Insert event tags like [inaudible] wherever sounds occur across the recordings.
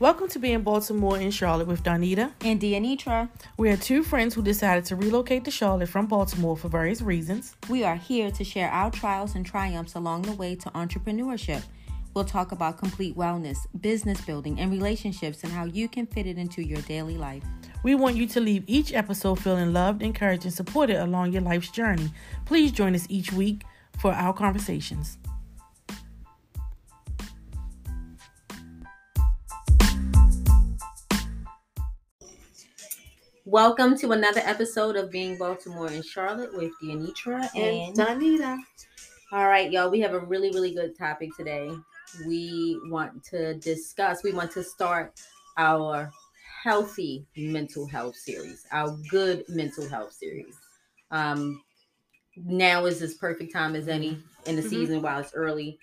Welcome to being Baltimore in Charlotte with Donita and Dianitra. We are two friends who decided to relocate to Charlotte from Baltimore for various reasons. We are here to share our trials and triumphs along the way to entrepreneurship. We'll talk about complete wellness, business building, and relationships and how you can fit it into your daily life. We want you to leave each episode feeling loved, encouraged, and supported along your life's journey. Please join us each week for our conversations. Welcome to another episode of Being Baltimore in Charlotte with Dianitra and, and Donita. All right, y'all, we have a really, really good topic today. We want to discuss, we want to start our healthy mental health series, our good mental health series. Um, now is as perfect time as any in the mm-hmm. season while it's early.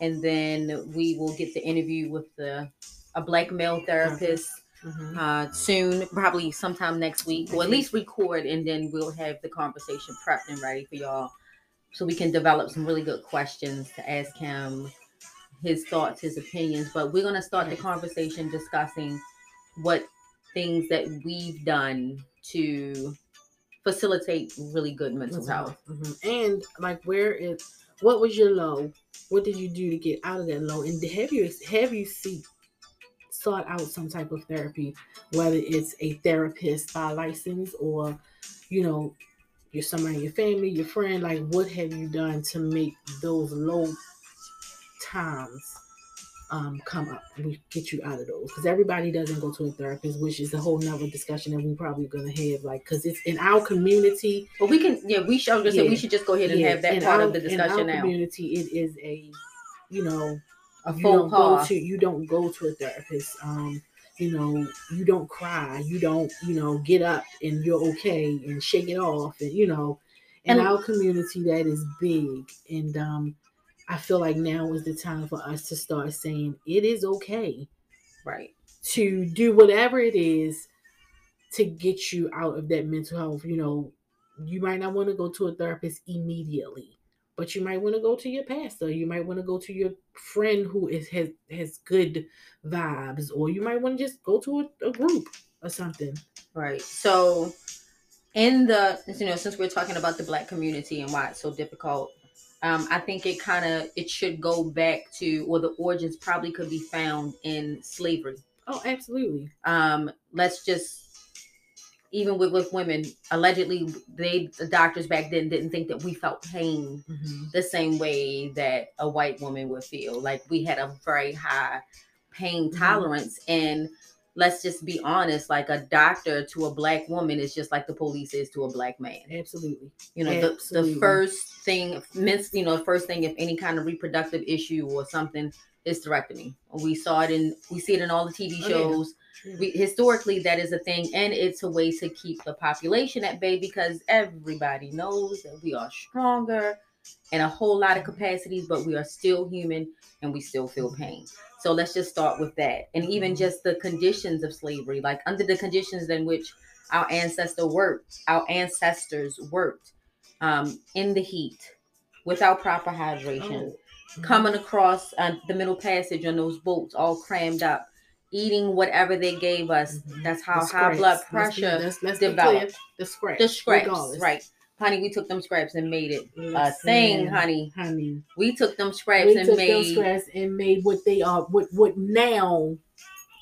And then we will get the interview with the a black male therapist mm-hmm. uh, soon, probably sometime next week, or at least record, and then we'll have the conversation prepped and ready for y'all, so we can develop some really good questions to ask him, his thoughts, his opinions. But we're gonna start the conversation discussing what things that we've done to facilitate really good mental health. Mm-hmm. And like where it what was your low? What did you do to get out of that low? And have you have you seek sought out some type of therapy, whether it's a therapist by license or, you know, you're somebody in your family, your friend, like what have you done to make those low times um, come up and get you out of those? Because everybody doesn't go to a therapist, which is a whole nother discussion that we're probably gonna have, like, because it's in our community. But we can, yeah, we should. Yeah, we should just go ahead and yeah, have that part our, of the discussion in our now. Community, it is a, you know, a you don't go to you don't go to a therapist. Um, you know, you don't cry, you don't, you know, get up and you're okay and shake it off, and you know, in and, our community that is big, and um, I feel like now is the time for us to start saying it is okay, right, to do whatever it is to get you out of that mental health. You know, you might not want to go to a therapist immediately but you might want to go to your pastor you might want to go to your friend who is has has good vibes or you might want to just go to a, a group or something right so in the you know since we're talking about the black community and why it's so difficult um, I think it kind of it should go back to or the origins probably could be found in slavery. Oh, absolutely. Um, let's just even with, with women, allegedly they the doctors back then didn't think that we felt pain mm-hmm. the same way that a white woman would feel. Like we had a very high pain mm-hmm. tolerance and let's just be honest like a doctor to a black woman is just like the police is to a black man absolutely you know absolutely. The, the first thing you know the first thing if any kind of reproductive issue or something is hysterectomy. We saw it in we see it in all the TV shows. Oh, yeah. We, historically, that is a thing, and it's a way to keep the population at bay because everybody knows that we are stronger in a whole lot of capacities, but we are still human and we still feel pain. So let's just start with that, and even mm-hmm. just the conditions of slavery, like under the conditions in which our ancestor worked, our ancestors worked um, in the heat without proper hydration. Oh mm-hmm. coming across uh, the middle passage on those boats all crammed up eating whatever they gave us mm-hmm. that's how high blood pressure let's, let's, developed the scraps the scraps regardless. right honey we took them scraps and made it a thing honey honey we took them scraps we and took made them scraps and made what they are what what now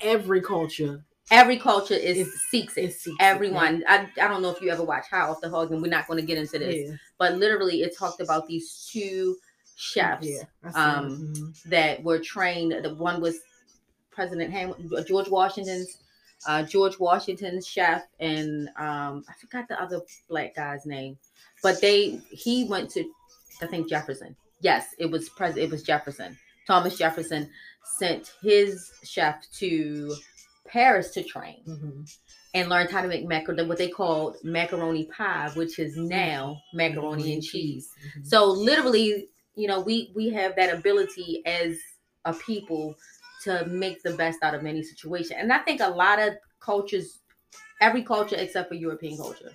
every culture every culture is it's, seeks it. Seeks Everyone. It, I, I don't know if you ever watch High on the Hog, and we're not going to get into this, yeah. but literally, it talked about these two chefs yeah, um, mm-hmm. that were trained. The one was President Ham- George Washington's uh, George Washington's chef, and um, I forgot the other black guy's name, but they he went to I think Jefferson. Yes, it was president. It was Jefferson. Thomas Jefferson sent his chef to Paris to train. Mm-hmm and learned how to make macaroni, what they called macaroni pie, which is now macaroni mm-hmm. and cheese. Mm-hmm. So literally, you know we we have that ability as a people to make the best out of any situation and i think a lot of cultures every culture except for european culture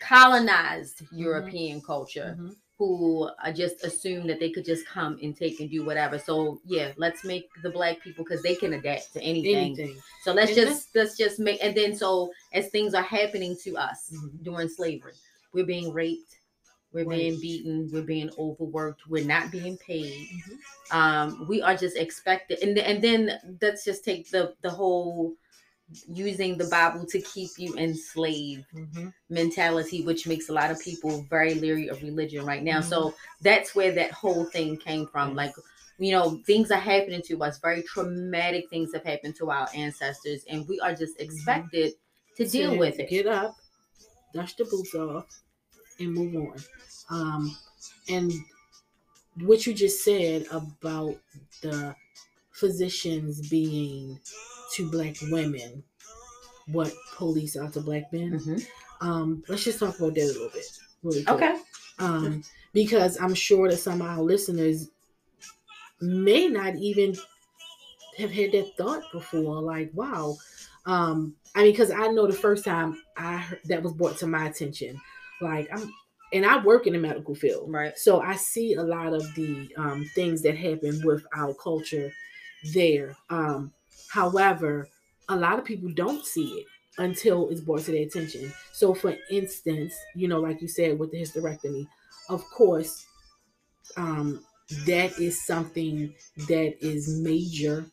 colonized mm-hmm. european culture mm-hmm. who uh, just assume that they could just come and take and do whatever. So yeah, let's make the black people because they can adapt to anything. anything. So let's and just let's just make and then so as things are happening to us mm-hmm. during slavery, we're being raped, we're right. being beaten, we're being overworked, we're not being paid. Mm-hmm. Um, we are just expected, and and then let's just take the the whole using the Bible to keep you enslaved mm-hmm. mentality, which makes a lot of people very leery of religion right now. Mm-hmm. So that's where that whole thing came from. Like, you know, things are happening to us, very traumatic things have happened to our ancestors, and we are just mm-hmm. expected to deal with it. Get up, dust the boots off, and move on. Um, and what you just said about the physicians being to black women what police are to black men. Mm-hmm. Um, let's just talk about that a little bit. Really quick. Okay. Um, because I'm sure that some of our listeners may not even have had that thought before. Like, wow. Um, I mean, because I know the first time I heard, that was brought to my attention, like I'm, and I work in the medical field, right? So I see a lot of the um, things that happen with our culture there. Um, However, a lot of people don't see it until it's brought to their attention. So, for instance, you know, like you said with the hysterectomy, of course, um, that is something that is major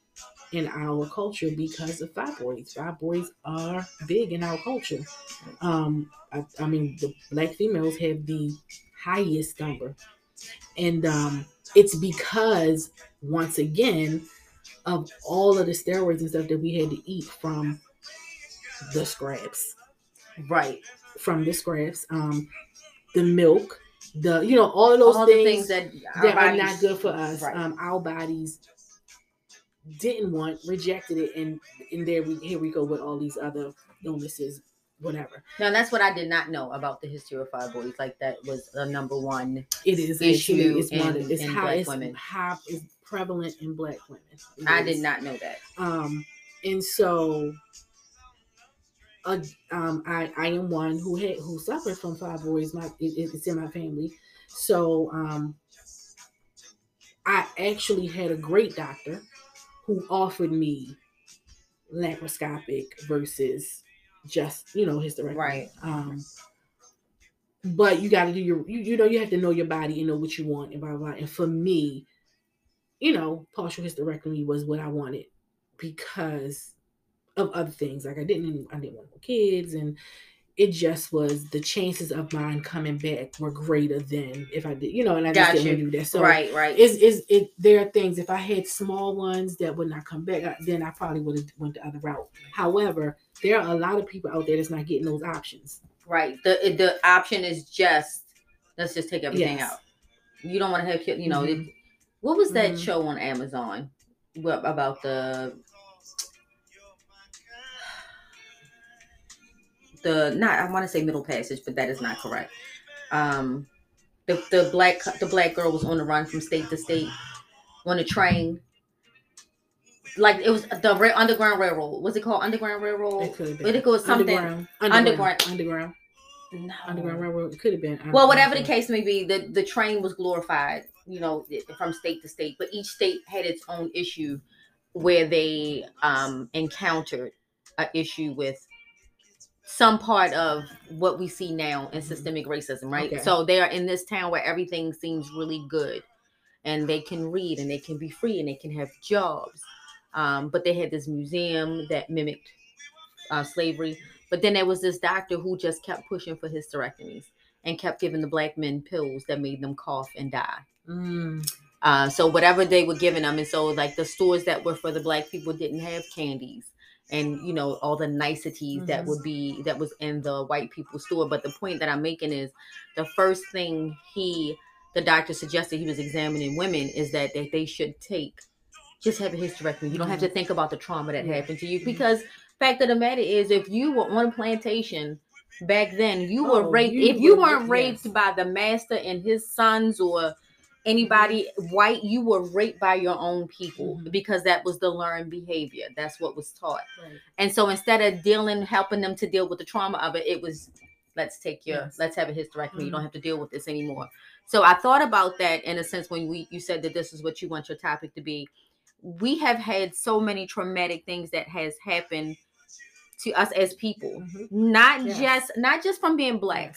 in our culture because of fibroids. Fibroids are big in our culture. Um, I, I mean, the black females have the highest number, and um, it's because once again of all of the steroids and stuff that we had to eat from the scraps. Right. From the scraps. Um, the milk, the you know, all of those all things, things, that, that bodies, are not good for us. Right. Um, our bodies didn't want, rejected it, and and there we here we go with all these other illnesses whatever. Now that's what I did not know about the history of fibroids. Like that was the number one. It is issue. It's, in, it's in how it's women. it's prevalent in black women. It I is. did not know that. Um, and so. Uh, um, I, I am one who had who suffered from fibroids. My it, it's in my family, so um, I actually had a great doctor who offered me laparoscopic versus just you know hysterectomy. Right. Um, but you got to do your you, you know you have to know your body and know what you want and blah, blah blah. And for me, you know, partial hysterectomy was what I wanted because of other things. Like I didn't I didn't want kids and it just was the chances of mine coming back were greater than if I did, you know, and I just didn't do that. So right, right. Is is it? There are things. If I had small ones that would not come back, then I probably would have went the other route. However, there are a lot of people out there that's not getting those options. Right. The the option is just let's just take everything yes. out. You don't want to have you know. Mm-hmm. It, what was that mm-hmm. show on Amazon about the the not I want to say middle passage, but that is not correct. Um, the the black the black girl was on the run from state to state on a train. Like it was the Underground Railroad. Was it called Underground Railroad? It could have been. It was something underground. Underground. Underground. No. Underground Railroad. It could have been. Well, whatever the case may be, the the train was glorified. You know, from state to state, but each state had its own issue where they um encountered an issue with some part of what we see now in mm-hmm. systemic racism, right? Okay. So they are in this town where everything seems really good and they can read and they can be free and they can have jobs. Um, but they had this museum that mimicked uh, slavery. But then there was this doctor who just kept pushing for hysterectomies and kept giving the black men pills that made them cough and die. Mm. Uh, so whatever they were giving them, and so like the stores that were for the black people didn't have candies and you know all the niceties mm-hmm. that would be that was in the white people's store but the point that i'm making is the first thing he the doctor suggested he was examining women is that they, they should take just have a hysterectomy you don't have to mm-hmm. think about the trauma that happened to you mm-hmm. because fact of the matter is if you were on a plantation back then you were oh, raped you if you weren't raped yes. by the master and his sons or anybody white you were raped by your own people mm-hmm. because that was the learned behavior that's what was taught right. and so instead of dealing helping them to deal with the trauma of it it was let's take your yes. let's have a hysterectomy mm-hmm. you don't have to deal with this anymore So I thought about that in a sense when we you said that this is what you want your topic to be. We have had so many traumatic things that has happened to us as people. Mm-hmm. Not yes. just not just from being black,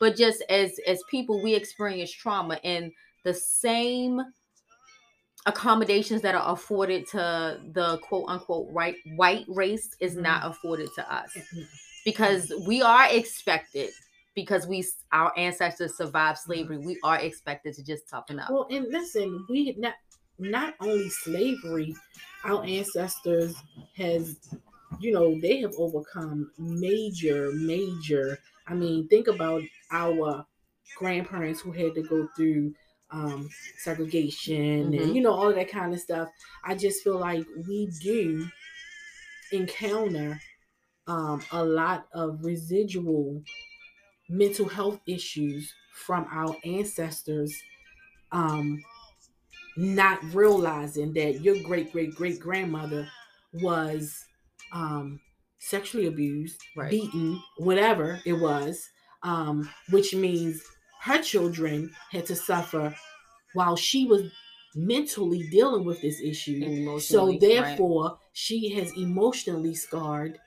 but just as as people we experience trauma and the same accommodations that are afforded to the quote unquote right white race is mm-hmm. not afforded to us mm-hmm. because we are expected because we our ancestors survived slavery we are expected to just toughen up well and listen we not not only slavery our ancestors has you know they have overcome major major i mean think about our grandparents who had to go through um, segregation mm-hmm. and you know all that kind of stuff. I just feel like we do encounter um, a lot of residual mental health issues from our ancestors um, not realizing that your great great great grandmother was um, sexually abused, right. beaten, whatever it was, um, which means her children had to suffer while she was mentally dealing with this issue. So therefore, right. she has emotionally scarred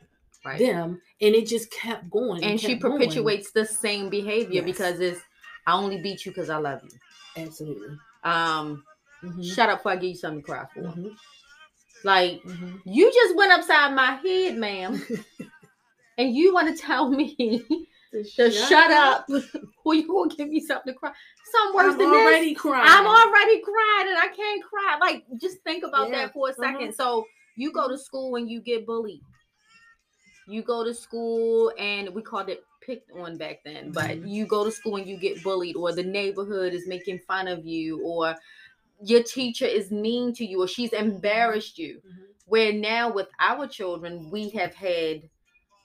right. them, and it just kept going. And, and she perpetuates going. the same behavior yes. because it's I only beat you because I love you. Absolutely. Um, mm-hmm. shut up before I give you something to cry for. Mm-hmm. Like mm-hmm. you just went upside my head, ma'am, [laughs] and you want to tell me to, shut, shut, up. up. [laughs] Who you gonna give me something to cry? Some worse I'm than already this. Crying. I'm already crying and I can't cry. Like just think about yeah. that for a 2nd uh-huh. So you go to school and you get bullied. You go to school and we called it picked on back then, but mm-hmm. you go to school and you get bullied, or the neighborhood is making fun of you, or your teacher is mean to you, or she's embarrassed you. Mm-hmm. Where now with our children, we have had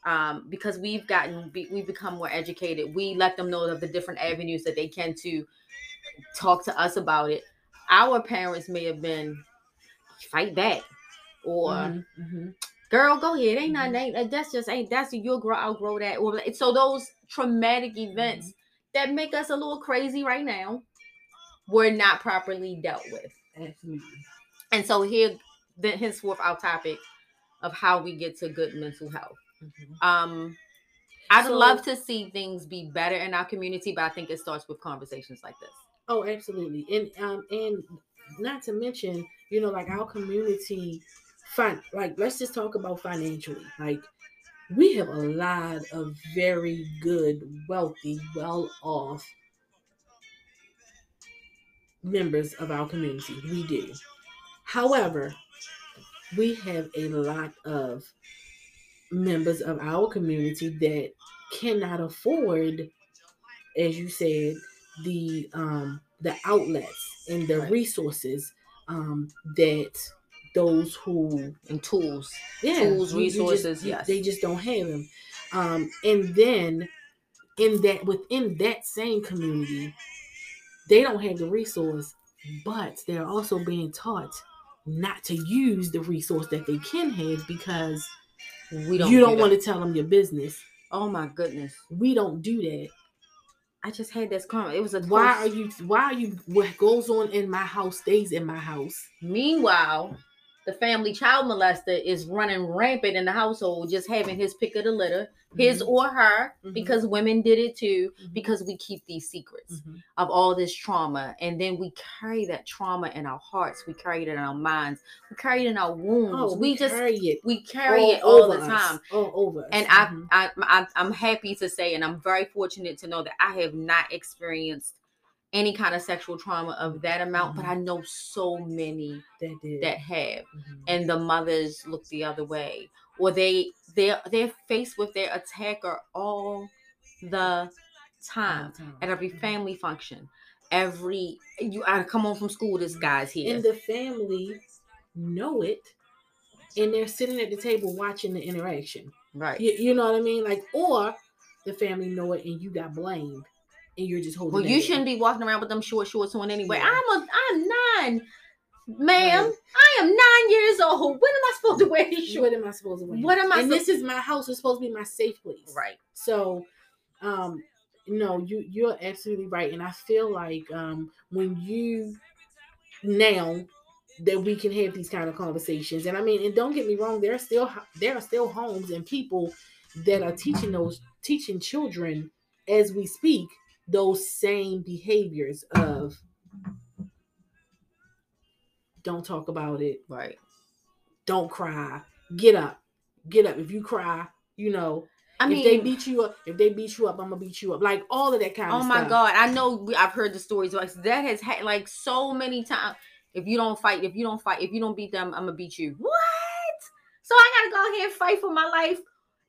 um, because we've gotten we've become more educated we let them know of the different avenues that they can to talk to us about it our parents may have been fight back or mm-hmm. mm-hmm. girl go ahead ain't mm-hmm. nothing ain't, that's just ain't that's you'll grow outgrow that or so those traumatic events mm-hmm. that make us a little crazy right now were not properly dealt with Absolutely. and so here then henceforth our topic of how we get to good mental health Mm-hmm. Um, I'd so, love to see things be better in our community, but I think it starts with conversations like this. Oh, absolutely, and um, and not to mention, you know, like our community, fine. Like, let's just talk about financially. Like, we have a lot of very good, wealthy, well-off members of our community. We do. However, we have a lot of members of our community that cannot afford, as you said, the um, the outlets and the right. resources um, that those who and tools, yeah, tools, resources, just, yes, they just don't have them. Um, and then in that within that same community, they don't have the resource, but they're also being taught not to use the resource that they can have because we don't. You don't do want to tell them your business. Oh my goodness. We don't do that. I just had this comment. It was a. Why are you? Why are you? What goes on in my house stays in my house. Meanwhile, the family child molester is running rampant in the household, just having his pick of the litter, his mm-hmm. or her, mm-hmm. because women did it too, mm-hmm. because we keep these secrets mm-hmm. of all this trauma. And then we carry that trauma in our hearts, we carry it in our minds, we carry it in our wounds. Oh, we, we just it. we carry all it all the time. All over. Us. And I, mm-hmm. I, I I'm happy to say, and I'm very fortunate to know that I have not experienced any kind of sexual trauma of that amount, mm-hmm. but I know so many that, that have, mm-hmm. and the mothers look the other way, or they they they're faced with their attacker all the time, time. at every mm-hmm. family function. Every you I come home from school, this guy's here, and the family know it, and they're sitting at the table watching the interaction. Right. You, you know what I mean? Like, or the family know it and you got blamed and you're just holding. Well, you shouldn't be walking around with them short shorts on anyway. Yeah. I'm a I'm nine. Ma'am, right. I am nine years old. When am I supposed to wear these shorts? What am I supposed to wear? What am I? And so- this is my house. It's supposed to be my safe place. Right. So, um, no, you you're absolutely right, and I feel like um when you now that we can have these kind of conversations, and I mean, and don't get me wrong, there are still there are still homes and people that are teaching those teaching children as we speak those same behaviors of don't talk about it right don't cry get up get up if you cry you know I mean, if they beat you up, if they beat you up, I'm gonna beat you up. Like all of that kind oh of. Oh my god, I know. I've heard the stories. Like that has had like so many times. If you don't fight, if you don't fight, if you don't beat them, I'm gonna beat you. What? So I gotta go ahead and fight for my life.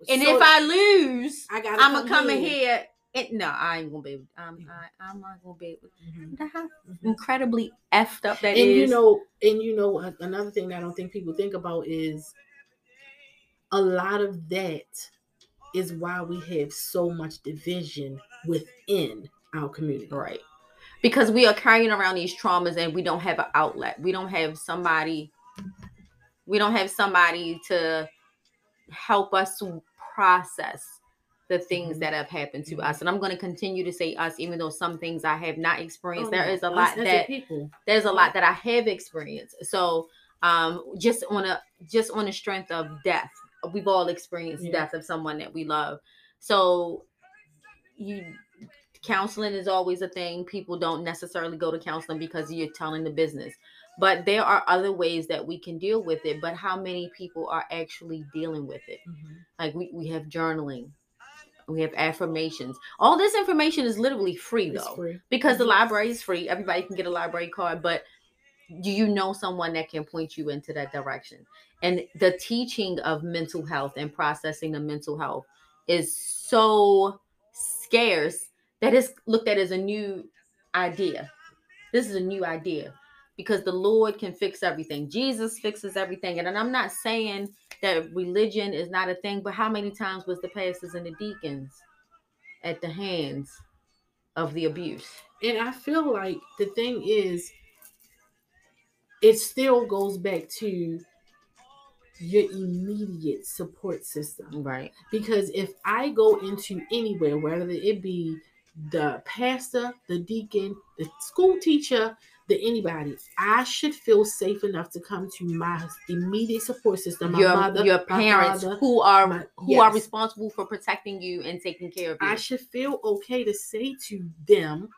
And so if I lose, I gotta I'm gonna come in here. And, no, I ain't gonna be. Able, I'm, mm-hmm. I, am not gonna be able. Mm-hmm. How mm-hmm. incredibly effed up that and is. you know, and you know, another thing that I don't think people think about is a lot of that is why we have so much division within our community. Right. Because we are carrying around these traumas and we don't have an outlet. We don't have somebody we don't have somebody to help us process the things mm-hmm. that have happened to mm-hmm. us. And I'm going to continue to say us, even though some things I have not experienced. Oh, there is a lot that people. there's a lot that I have experienced. So um, just on a just on the strength of death, we've all experienced yeah. death of someone that we love. So you counseling is always a thing. People don't necessarily go to counseling because you're telling the business. But there are other ways that we can deal with it. But how many people are actually dealing with it? Mm-hmm. Like we, we have journaling, we have affirmations. All this information is literally free though. Free. Because mm-hmm. the library is free. Everybody can get a library card, but do you know someone that can point you into that direction? And the teaching of mental health and processing the mental health is so scarce that is looked at as a new idea. This is a new idea because the Lord can fix everything. Jesus fixes everything. And, and I'm not saying that religion is not a thing, but how many times was the pastors and the deacons at the hands of the abuse? And I feel like the thing is, it still goes back to your immediate support system. Right. Because if I go into anywhere, whether it be the pastor, the deacon, the school teacher, the anybody, I should feel safe enough to come to my immediate support system. My your, mother, your parents father, who are my, who yes. are responsible for protecting you and taking care of you. I should feel okay to say to them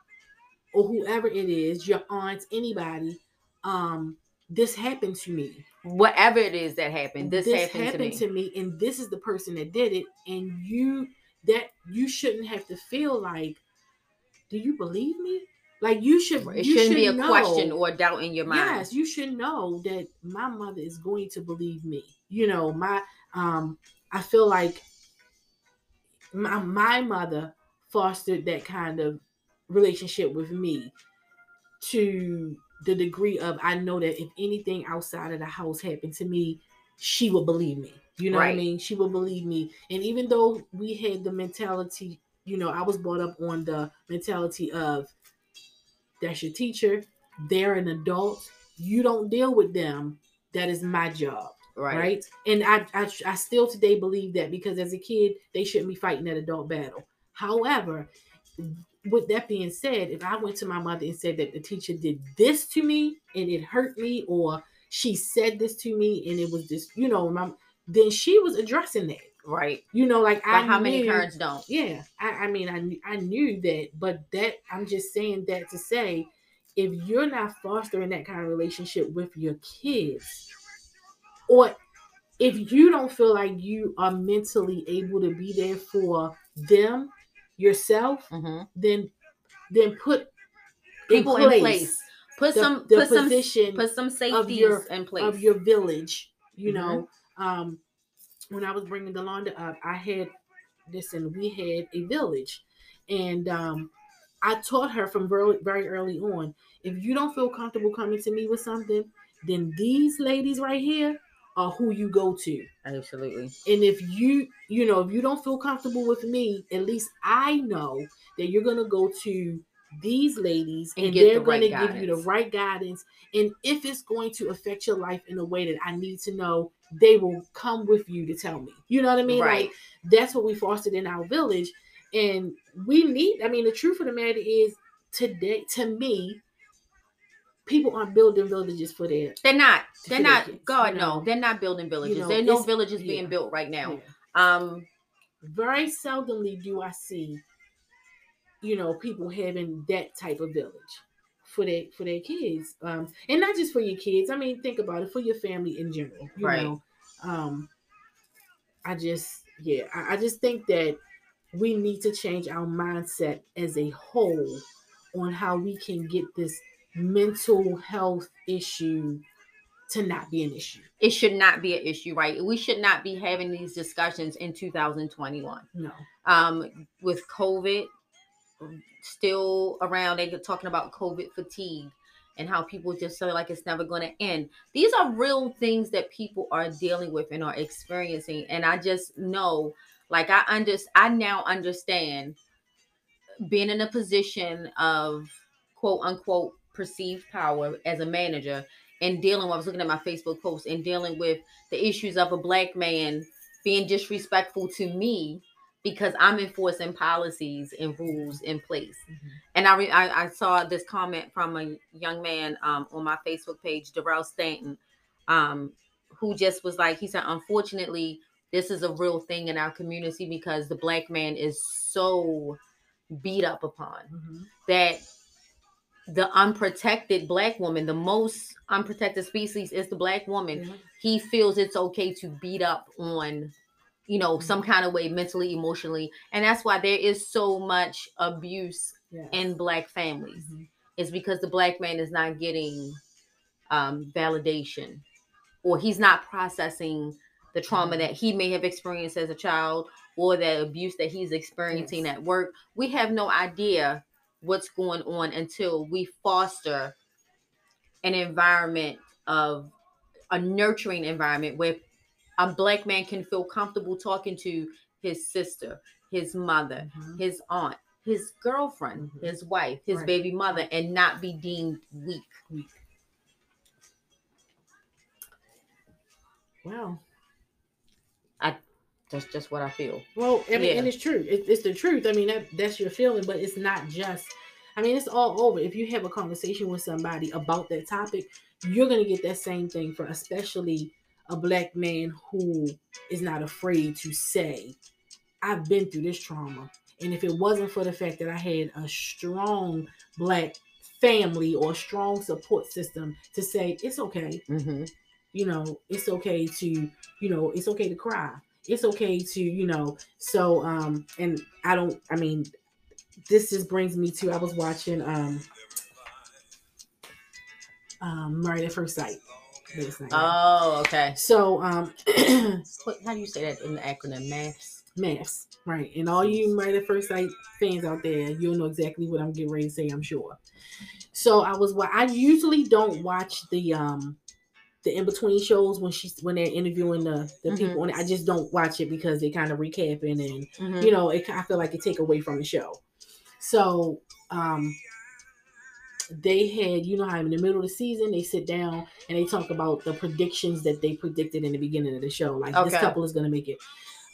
or whoever it is, your aunts, anybody, um, this happened to me. Whatever it is that happened, this, this happened, happened to, me. to me, and this is the person that did it. And you that you shouldn't have to feel like, do you believe me? Like you should. It you shouldn't should be a know, question or doubt in your mind. Yes, you should know that my mother is going to believe me. You know, my um, I feel like my my mother fostered that kind of relationship with me to the degree of I know that if anything outside of the house happened to me, she would believe me. You know right. what I mean? She would believe me. And even though we had the mentality, you know, I was brought up on the mentality of that's your teacher, they're an adult, you don't deal with them. That is my job. Right. right? And I, I I still today believe that because as a kid, they shouldn't be fighting that adult battle. However, with that being said, if I went to my mother and said that the teacher did this to me and it hurt me, or she said this to me and it was just, you know, my, then she was addressing that. Right. You know, like I how knew, many parents don't? Yeah. I, I mean, I I knew that, but that I'm just saying that to say, if you're not fostering that kind of relationship with your kids, or if you don't feel like you are mentally able to be there for them yourself, mm-hmm. then then put people in place, in place. Put the, some the put position some put some safety of your, in place of your village. You mm-hmm. know, um, when I was bringing Delonda up, I had listen. We had a village, and um, I taught her from very very early on. If you don't feel comfortable coming to me with something, then these ladies right here are who you go to. Absolutely. And if you, you know, if you don't feel comfortable with me, at least I know that you're gonna go to these ladies and, and they're the going right to give you the right guidance. And if it's going to affect your life in a way that I need to know, they will come with you to tell me. You know what I mean? Right. Like that's what we fostered in our village. And we need, I mean, the truth of the matter is today, to me, people aren't building villages for their they're not they're not kids, god you know? no they're not building villages you know, there are no villages yeah. being built right now yeah. um very seldomly do i see you know people having that type of village for their for their kids um and not just for your kids i mean think about it for your family in general you right. know um i just yeah I, I just think that we need to change our mindset as a whole on how we can get this mental health issue to not be an issue. It should not be an issue, right? We should not be having these discussions in 2021. No. Um, with COVID still around, they're talking about COVID fatigue and how people just feel like it's never going to end. These are real things that people are dealing with and are experiencing. And I just know, like I under, I now understand being in a position of quote unquote perceived power as a manager and dealing With, I was looking at my Facebook post and dealing with the issues of a black man being disrespectful to me because I'm enforcing policies and rules in place. Mm-hmm. And I, re- I, I saw this comment from a young man um, on my Facebook page, Darrell Stanton, um, who just was like, he said, unfortunately, this is a real thing in our community because the black man is so beat up upon mm-hmm. that the unprotected black woman, the most unprotected species is the black woman. Mm-hmm. He feels it's okay to beat up on, you know, mm-hmm. some kind of way, mentally, emotionally. And that's why there is so much abuse yes. in black families. Mm-hmm. It's because the black man is not getting um, validation or he's not processing the trauma mm-hmm. that he may have experienced as a child or the abuse that he's experiencing yes. at work. We have no idea what's going on until we foster an environment of a nurturing environment where a black man can feel comfortable talking to his sister, his mother, mm-hmm. his aunt, his girlfriend, mm-hmm. his wife, his right. baby mother, and not be deemed weak. Weak. Wow. I that's just what I feel. Well, I mean, yeah. and it's true. It, it's the truth. I mean, that that's your feeling, but it's not just. I mean, it's all over. If you have a conversation with somebody about that topic, you're gonna get that same thing for especially a black man who is not afraid to say, "I've been through this trauma," and if it wasn't for the fact that I had a strong black family or strong support system to say it's okay. Mm-hmm. You know, it's okay to, you know, it's okay to cry it's okay to you know so um and i don't i mean this just brings me to i was watching um um married at first sight oh okay. So um [clears throat] what, how do you say that in the acronym? MAFS MAFS right. And all you at first sight fans out there you'll know exactly what i'm getting ready to say i'm sure. So i was what i usually don't watch the um the in between shows when she's when they're interviewing the, the mm-hmm. people and I just don't watch it because they kind of recapping and mm-hmm. you know it I feel like it take away from the show. So um they had you know how in the middle of the season they sit down and they talk about the predictions that they predicted in the beginning of the show like okay. this couple is going to make it.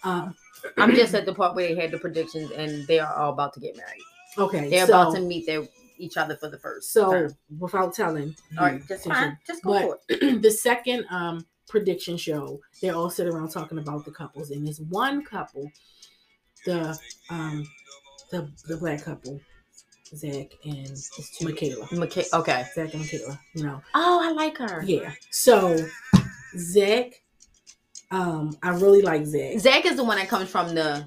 Um, I'm just at the part where they had the predictions and they are all about to get married. Okay, they're so, about to meet their each other for the first. So without telling, all right, just fine, just go but [clears throat] the second um prediction show, they all sit around talking about the couples, and this one couple, the um the the black couple, Zach and Michaela. Michaela, okay, Zach and Michaela. You know. Oh, I like her. Yeah. So Zach, um, I really like Zach. Zach is the one that comes from the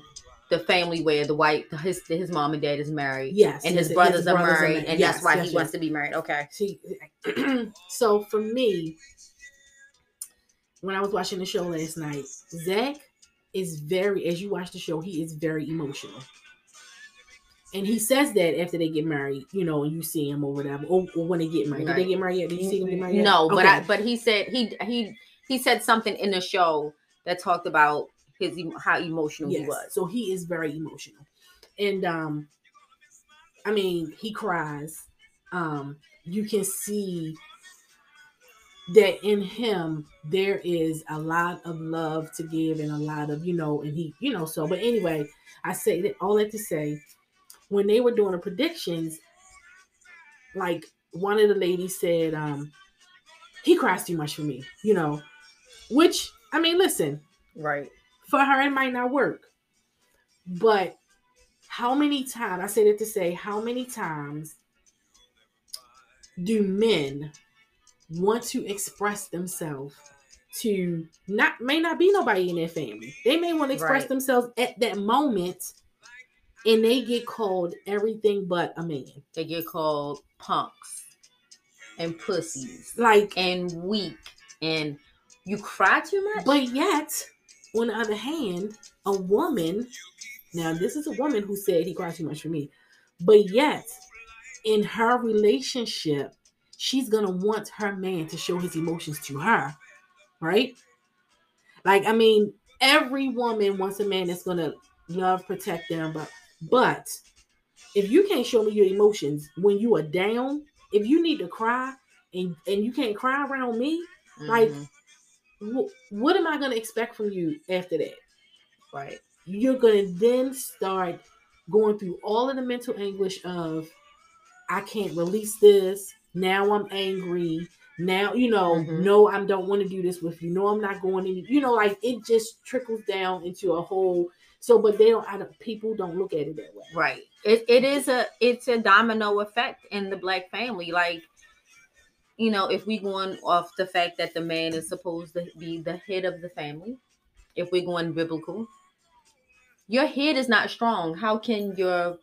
the family where the white his his mom and dad is married. Yes. And his, his brothers, his are, brothers married, are married, and yes, that's why yes, he yes. wants to be married. Okay. See, [clears throat] so for me, when I was watching the show last night, Zach is very, as you watch the show, he is very emotional. And he says that after they get married, you know, and you see him or whatever, or, or when they get married. Right. Did they get married yet? Did you see them get married? Yet? No, okay. but I, but he said he he he said something in the show that talked about his how emotional yes. he was. So he is very emotional, and um, I mean, he cries. Um, you can see that in him there is a lot of love to give and a lot of you know and he you know so but anyway i say that all that to say when they were doing the predictions like one of the ladies said um he cries too much for me you know which i mean listen right for her it might not work but how many times i said it to say how many times do men want to express themselves to not may not be nobody in their family. They may want to express right. themselves at that moment and they get called everything but a man. They get called punks and pussies. Like and weak and you cry too much. But yet, on the other hand, a woman now this is a woman who said he cried too much for me. But yet, in her relationship, she's gonna want her man to show his emotions to her, right? Like, I mean, every woman wants a man that's gonna love, protect them, but but if you can't show me your emotions when you are down, if you need to cry and and you can't cry around me, mm-hmm. like wh- what am I gonna expect from you after that? Right. You're gonna then start going through all of the mental anguish of I can't release this. Now I'm angry. Now, you know, mm-hmm. no, I don't want to do this with you. No, I'm not going any, you know, like it just trickles down into a whole so but they don't I don't people don't look at it that way. Right. It it is a it's a domino effect in the black family. Like, you know, if we going off the fact that the man is supposed to be the head of the family, if we're going biblical, your head is not strong. How can your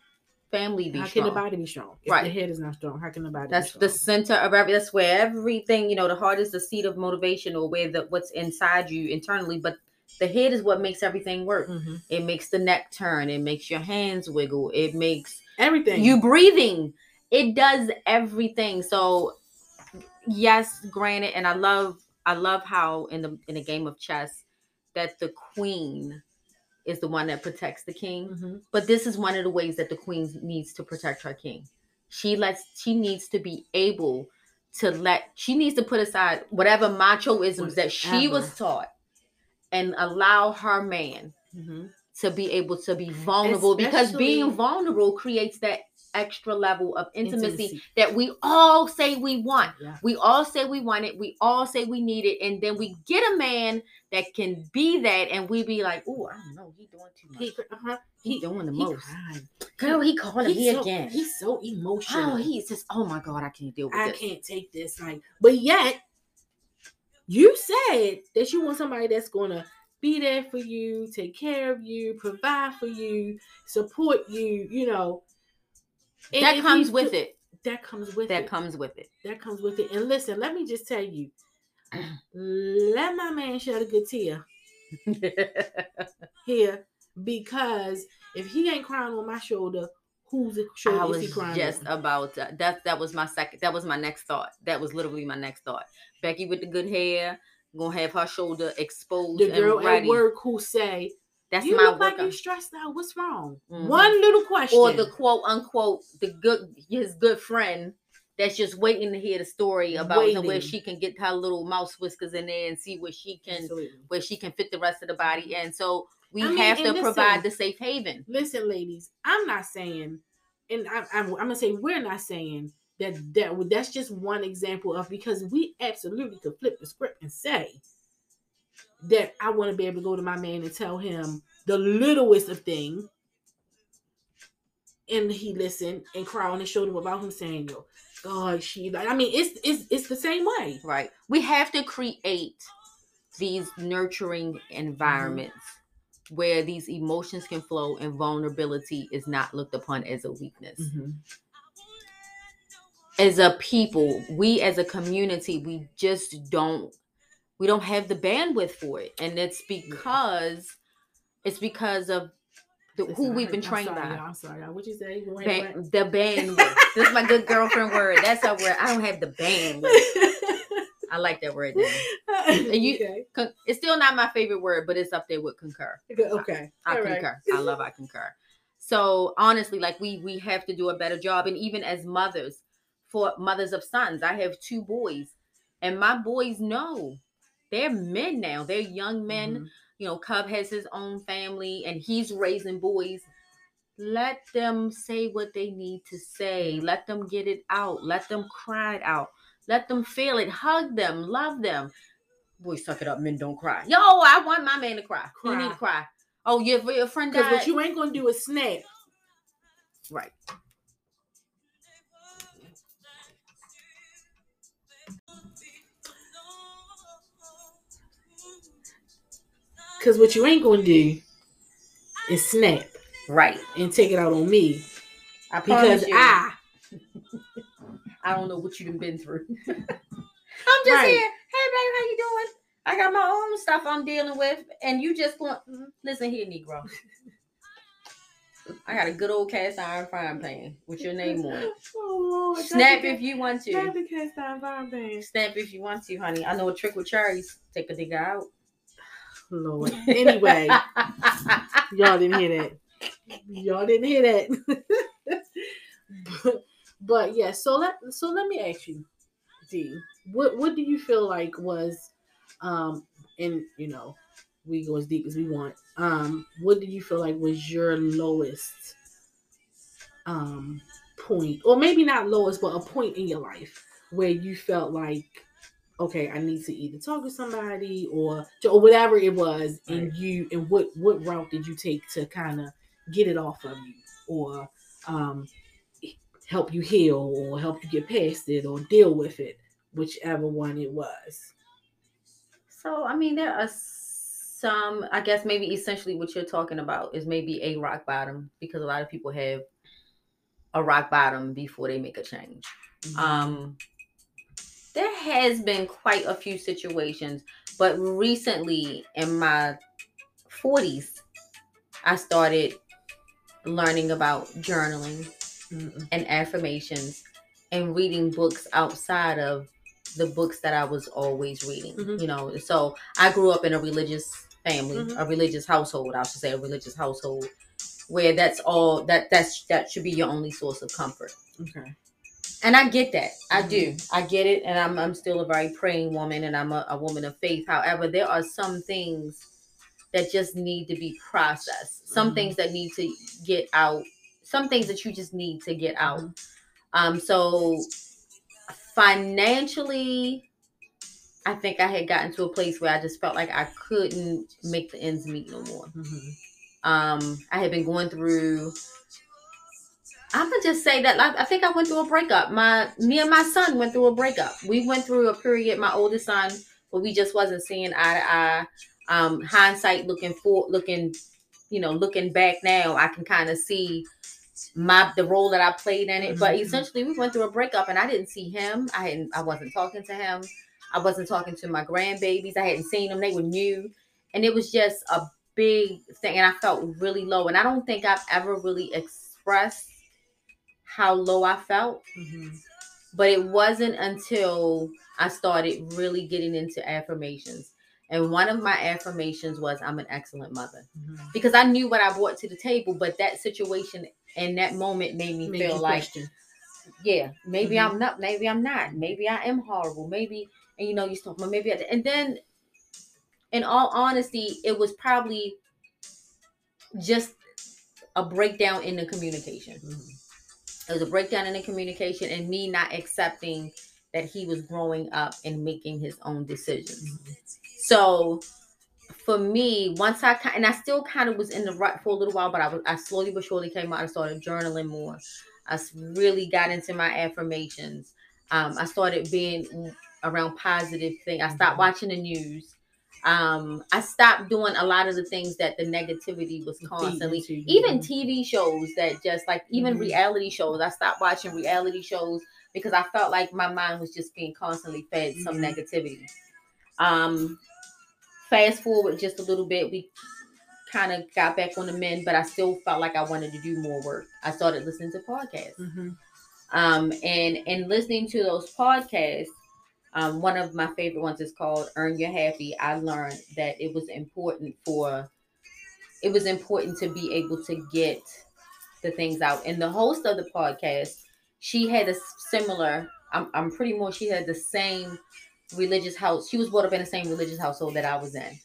family be strong? how strong? can the body be strong? If right. the head is not strong, how can the body that's the center of every that's where everything, you know, the heart is the seat of motivation or where the what's inside you internally, but the head is what makes everything work. Mm-hmm. It makes the neck turn, it makes your hands wiggle, it makes everything you breathing. It does everything. So yes, granted, and I love I love how in the in a game of chess that the queen is the one that protects the king. Mm-hmm. But this is one of the ways that the queen needs to protect her king. She lets she needs to be able to let she needs to put aside whatever machoisms that she was taught and allow her man mm-hmm. to be able to be vulnerable Especially, because being vulnerable creates that extra level of intimacy, intimacy, that we all say we want. Yeah. We all say we want it. We all say we need it. And then we get a man that can be that and we be like, oh, I don't know, he doing too much. He, uh-huh. he, he doing the he most. Cried. Girl, he calling me so, again. He's so emotional. Oh, he's just, oh my God, I can't deal with I this. I can't take this. Like, but yet you said that you want somebody that's gonna be there for you, take care of you, provide for you, support you, you know. And that comes with it. That comes with that it. That comes with it. That comes with it. And listen, let me just tell you, [clears throat] let my man shed a good tear [laughs] here because if he ain't crying on my shoulder, who's it shoulder I was just on? about to, that. That was my second. That was my next thought. That was literally my next thought. Becky with the good hair gonna have her shoulder exposed. The girl at work who say, "That's you my look like you stressed out. What's wrong?" Mm-hmm. One little question, or the quote unquote the good his good friend that's just waiting to hear the story about waiting. where she can get her little mouse whiskers in there and see where she can Absolutely. where she can fit the rest of the body. in. so we I mean, have to listen, provide the safe haven. Listen, ladies, I'm not saying, and I, I'm, I'm gonna say we're not saying that that that's just one example of because we absolutely could flip the script and say that I want to be able to go to my man and tell him the littlest of thing, and he listened and cry on his shoulder about him saying, "Yo, God, she." I mean, it's it's it's the same way, right? We have to create these nurturing environments. Mm-hmm. Where these emotions can flow and vulnerability is not looked upon as a weakness. Mm-hmm as a people, we as a community, we just don't we don't have the bandwidth for it. And it's because it's because of the, who we've been trained by. I'm sorry. What you say? Ban- the bandwidth. this is my good [laughs] girlfriend word. That's a word. I don't have the bandwidth. [laughs] I like that word. [laughs] And you, okay. con- it's still not my favorite word, but it's up there with concur. Okay, I, I concur. Right. I [laughs] love I concur. So honestly, like we we have to do a better job, and even as mothers, for mothers of sons. I have two boys. And my boys know they're men now. They're young men. Mm-hmm. You know, Cub has his own family and he's raising boys. Let them say what they need to say. Let them get it out. Let them cry it out. Let them feel it. Hug them. Love them. Boys, suck it up. Men don't cry. Yo, I want my man to cry. cry. He need to cry. Oh, your, your friend died. What you ain't going to do is snap. Right. Because what you ain't gonna do is snap. Right. And take it out on me. I because you, I I don't know what you've been through. [laughs] I'm just right. here. Hey babe, how you doing? I got my own stuff I'm dealing with, and you just want mm, listen here, Negro. I got a good old cast iron frying pan with your name on it. [laughs] Oh, Lord. Snap if you want to. Snap the cast iron frying pan. Snap if you want to, honey. I know a trick with cherries. Take a digger out. [sighs] Lord. Anyway, [laughs] y'all didn't hear that. Y'all didn't hear that. but, but yeah, so let so let me ask you, D, what what do you feel like was um and you know, we go as deep as we want. Um, what do you feel like was your lowest um point, or maybe not lowest, but a point in your life where you felt like okay, I need to either talk to somebody or or whatever it was, right. and you and what what route did you take to kind of get it off of you or um, help you heal or help you get past it or deal with it, whichever one it was. So I mean, there are some. I guess maybe essentially what you're talking about is maybe a rock bottom because a lot of people have a rock bottom before they make a change. Mm-hmm. Um, there has been quite a few situations, but recently in my 40s, I started learning about journaling mm and affirmations and reading books outside of the books that I was always reading. Mm-hmm. You know, so I grew up in a religious family, mm-hmm. a religious household, I should say a religious household where that's all that that's that should be your only source of comfort. Okay and I get that. I do. Mm-hmm. I get it. And I'm, I'm still a very praying woman and I'm a, a, woman of faith. However, there are some things that just need to be processed, some mm-hmm. things that need to get out, some things that you just need to get out. Um, so financially, I think I had gotten to a place where I just felt like I couldn't make the ends meet no more. Mm-hmm. Um, I had been going through I'm gonna just say that I think I went through a breakup. My me and my son went through a breakup. We went through a period. My oldest son, where we just wasn't seeing eye to eye. Um, hindsight, looking for, looking, you know, looking back now, I can kind of see my the role that I played in it. Mm-hmm. But essentially, we went through a breakup, and I didn't see him. I hadn't. I wasn't talking to him. I wasn't talking to my grandbabies. I hadn't seen them. They were new, and it was just a big thing. And I felt really low. And I don't think I've ever really expressed how low I felt. Mm-hmm. But it wasn't until I started really getting into affirmations. And one of my affirmations was, I'm an excellent mother. Mm-hmm. Because I knew what I brought to the table, but that situation and that moment made me feel like, question. yeah, maybe mm-hmm. I'm not, maybe I'm not, maybe I am horrible, maybe, and you know, you stop, maybe, I, and then in all honesty, it was probably just a breakdown in the communication. Mm-hmm. It was a breakdown in the communication and me not accepting that he was growing up and making his own decisions. Mm-hmm. So for me, once I and I still kind of was in the rut for a little while, but I was I slowly but surely came out. I started journaling more. I really got into my affirmations. Um, I started being around positive things. I stopped mm-hmm. watching the news um i stopped doing a lot of the things that the negativity was constantly even tv shows that just like even mm-hmm. reality shows i stopped watching reality shows because i felt like my mind was just being constantly fed mm-hmm. some negativity um fast forward just a little bit we kind of got back on the men but i still felt like i wanted to do more work i started listening to podcasts mm-hmm. um and and listening to those podcasts um, one of my favorite ones is called Earn Your Happy. I learned that it was important for it was important to be able to get the things out. And the host of the podcast, she had a similar, I'm, I'm pretty more she had the same religious house. She was brought up in the same religious household that I was in.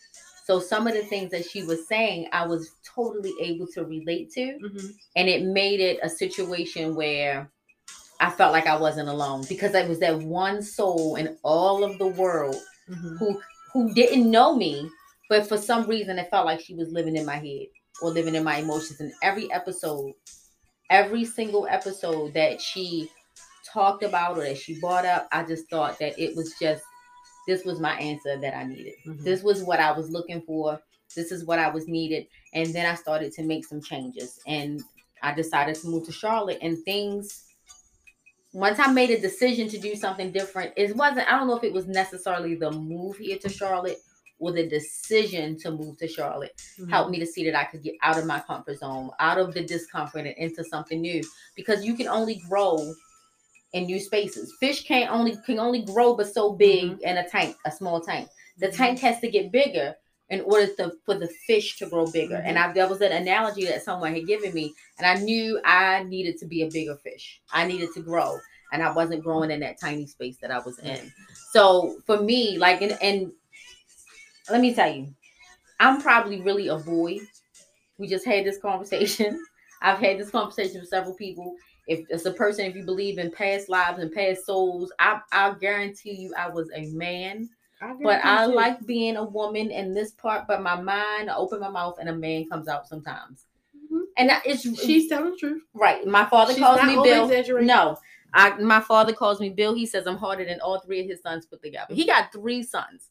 So some of the things that she was saying, I was totally able to relate to, mm-hmm. and it made it a situation where I felt like I wasn't alone because I was that one soul in all of the world mm-hmm. who who didn't know me, but for some reason it felt like she was living in my head or living in my emotions. In every episode, every single episode that she talked about or that she brought up, I just thought that it was just this was my answer that I needed. Mm-hmm. This was what I was looking for. This is what I was needed. And then I started to make some changes and I decided to move to Charlotte and things once I made a decision to do something different, it wasn't, I don't know if it was necessarily the move here to Charlotte or the decision to move to Charlotte mm-hmm. helped me to see that I could get out of my comfort zone, out of the discomfort and into something new. Because you can only grow in new spaces. Fish can't only can only grow but so big mm-hmm. in a tank, a small tank. The mm-hmm. tank has to get bigger in order to, for the fish to grow bigger. Mm-hmm. And I, that was an analogy that someone had given me, and I knew I needed to be a bigger fish. I needed to grow, and I wasn't growing in that tiny space that I was in. So for me, like, and, and let me tell you, I'm probably really a boy. We just had this conversation. [laughs] I've had this conversation with several people, if it's a person, if you believe in past lives and past souls, I I guarantee you I was a man. I but I like being a woman in this part, but my mind, I open my mouth and a man comes out sometimes. Mm-hmm. And it's she's telling the truth. Right. My father she's calls me Bill. No. I my father calls me Bill. He says I'm harder than all three of his sons put together. He got three sons.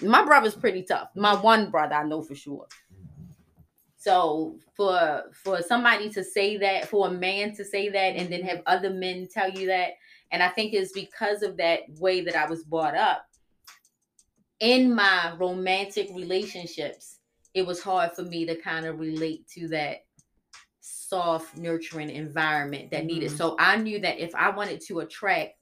My brother's pretty tough. My one brother I know for sure. So for for somebody to say that, for a man to say that, and then have other men tell you that, and I think it's because of that way that I was brought up. In my romantic relationships, it was hard for me to kind of relate to that soft, nurturing environment that mm-hmm. needed. So I knew that if I wanted to attract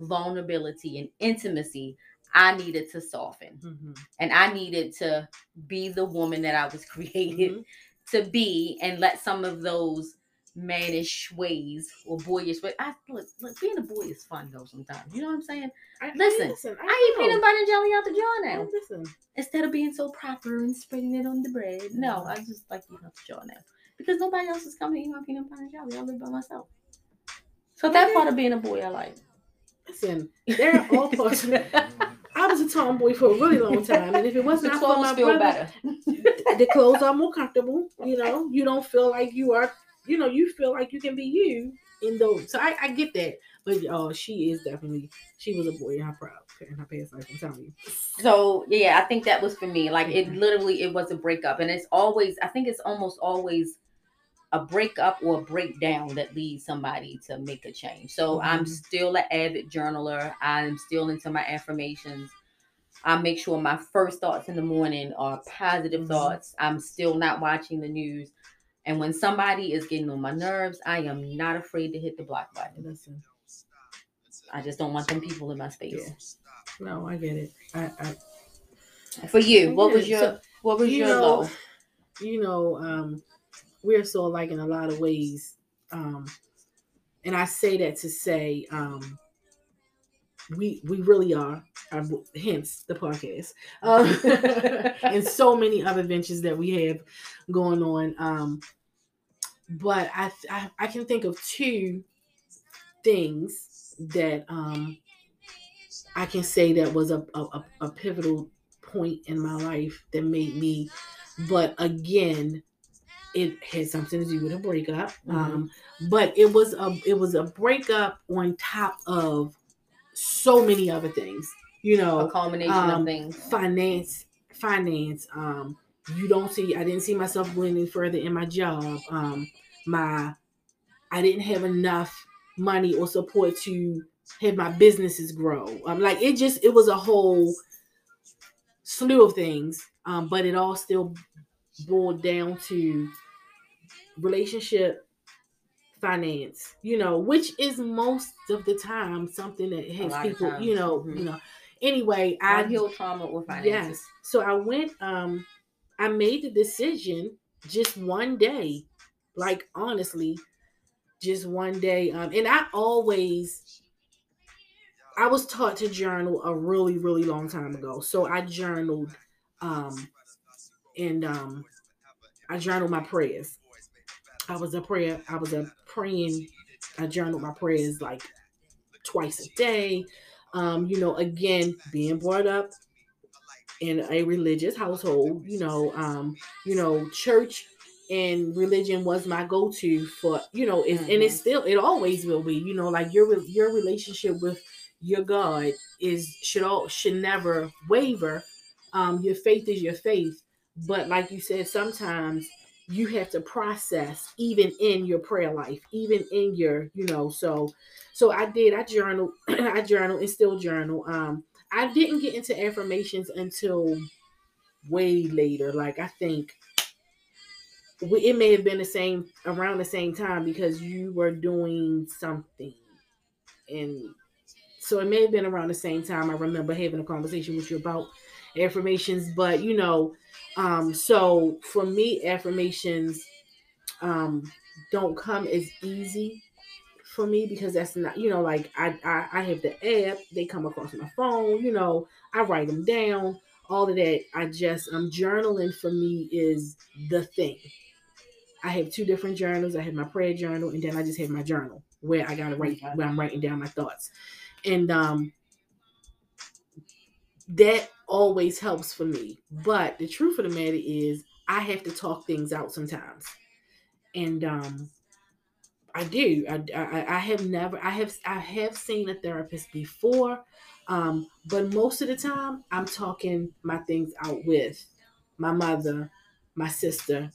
vulnerability and intimacy, I needed to soften mm-hmm. and I needed to be the woman that I was [laughs] created mm-hmm. to be and let some of those mannish ways or boyish ways. I look, look, being a boy is fun though sometimes. You know what I'm saying? I, listen, listen, I, I eat peanut butter and jelly out the jar now. Listen. Instead of being so proper and spreading it on the bread. No, mm-hmm. I just like eating out the jar now. Because nobody else is coming to eat my peanut butter and jelly. I live by myself. So that part of being a boy I like. Listen, there are all parts. [laughs] I was a tomboy for a really long time, and if it wasn't for my feel brother, better. [laughs] the clothes are more comfortable. You know, you don't feel like you are. You know, you feel like you can be you in those. So I, I get that, but oh, she is definitely she was a boy in her proud in her past life. I'm telling you. So yeah, I think that was for me. Like it mm-hmm. literally, it was a breakup, and it's always. I think it's almost always a breakup or a breakdown that leads somebody to make a change. So mm-hmm. I'm still an avid journaler. I'm still into my affirmations. I make sure my first thoughts in the morning are positive mm-hmm. thoughts. I'm still not watching the news. And when somebody is getting on my nerves, I am not afraid to hit the block button. Listen. I just don't want them people in my space. Yeah. No, I get it. I, I for you, what was your so, what was you your know, low? You know, um, we're so alike in a lot of ways. Um, and I say that to say um, we we really are. Uh, hence the podcast, um, [laughs] and so many other ventures that we have going on. Um, but I, I, I can think of two things that um, I can say that was a, a, a pivotal point in my life that made me. But again, it had something to do with a breakup. Mm-hmm. Um, but it was a it was a breakup on top of so many other things. You know, a culmination um, of things. Finance, finance. Um, you don't see. I didn't see myself going any further in my job. Um, my, I didn't have enough money or support to have my businesses grow. Um, like it just it was a whole slew of things. Um, but it all still boiled down to relationship finance you know which is most of the time something that has people you know mm-hmm. you know anyway i heal trauma or finance yes so i went um i made the decision just one day like honestly just one day um and i always I was taught to journal a really, really long time ago. So I journaled um and um I journaled my prayers. I was a prayer, I was a praying, I journaled my prayers like twice a day. Um, you know, again, being brought up in a religious household, you know, um, you know, church and religion was my go-to for, you know, it, mm-hmm. and it mm-hmm. still it always will be, you know, like your your relationship with your God is should all should never waver. Um, your faith is your faith, but like you said, sometimes you have to process even in your prayer life, even in your, you know, so so I did, I journal, [clears throat] I journal and still journal. Um, I didn't get into affirmations until way later. Like I think it may have been the same around the same time because you were doing something and so it may have been around the same time. I remember having a conversation with you about affirmations, but you know, um, so for me, affirmations um don't come as easy for me because that's not, you know, like I, I I have the app, they come across my phone, you know, I write them down, all of that. I just um journaling for me is the thing. I have two different journals. I have my prayer journal, and then I just have my journal where I gotta write where I'm writing down my thoughts and um that always helps for me. But the truth of the matter is i have to talk things out sometimes. And um i do. I i, I have never i have i have seen a therapist before um but most of the time i'm talking my things out with my mother my sister.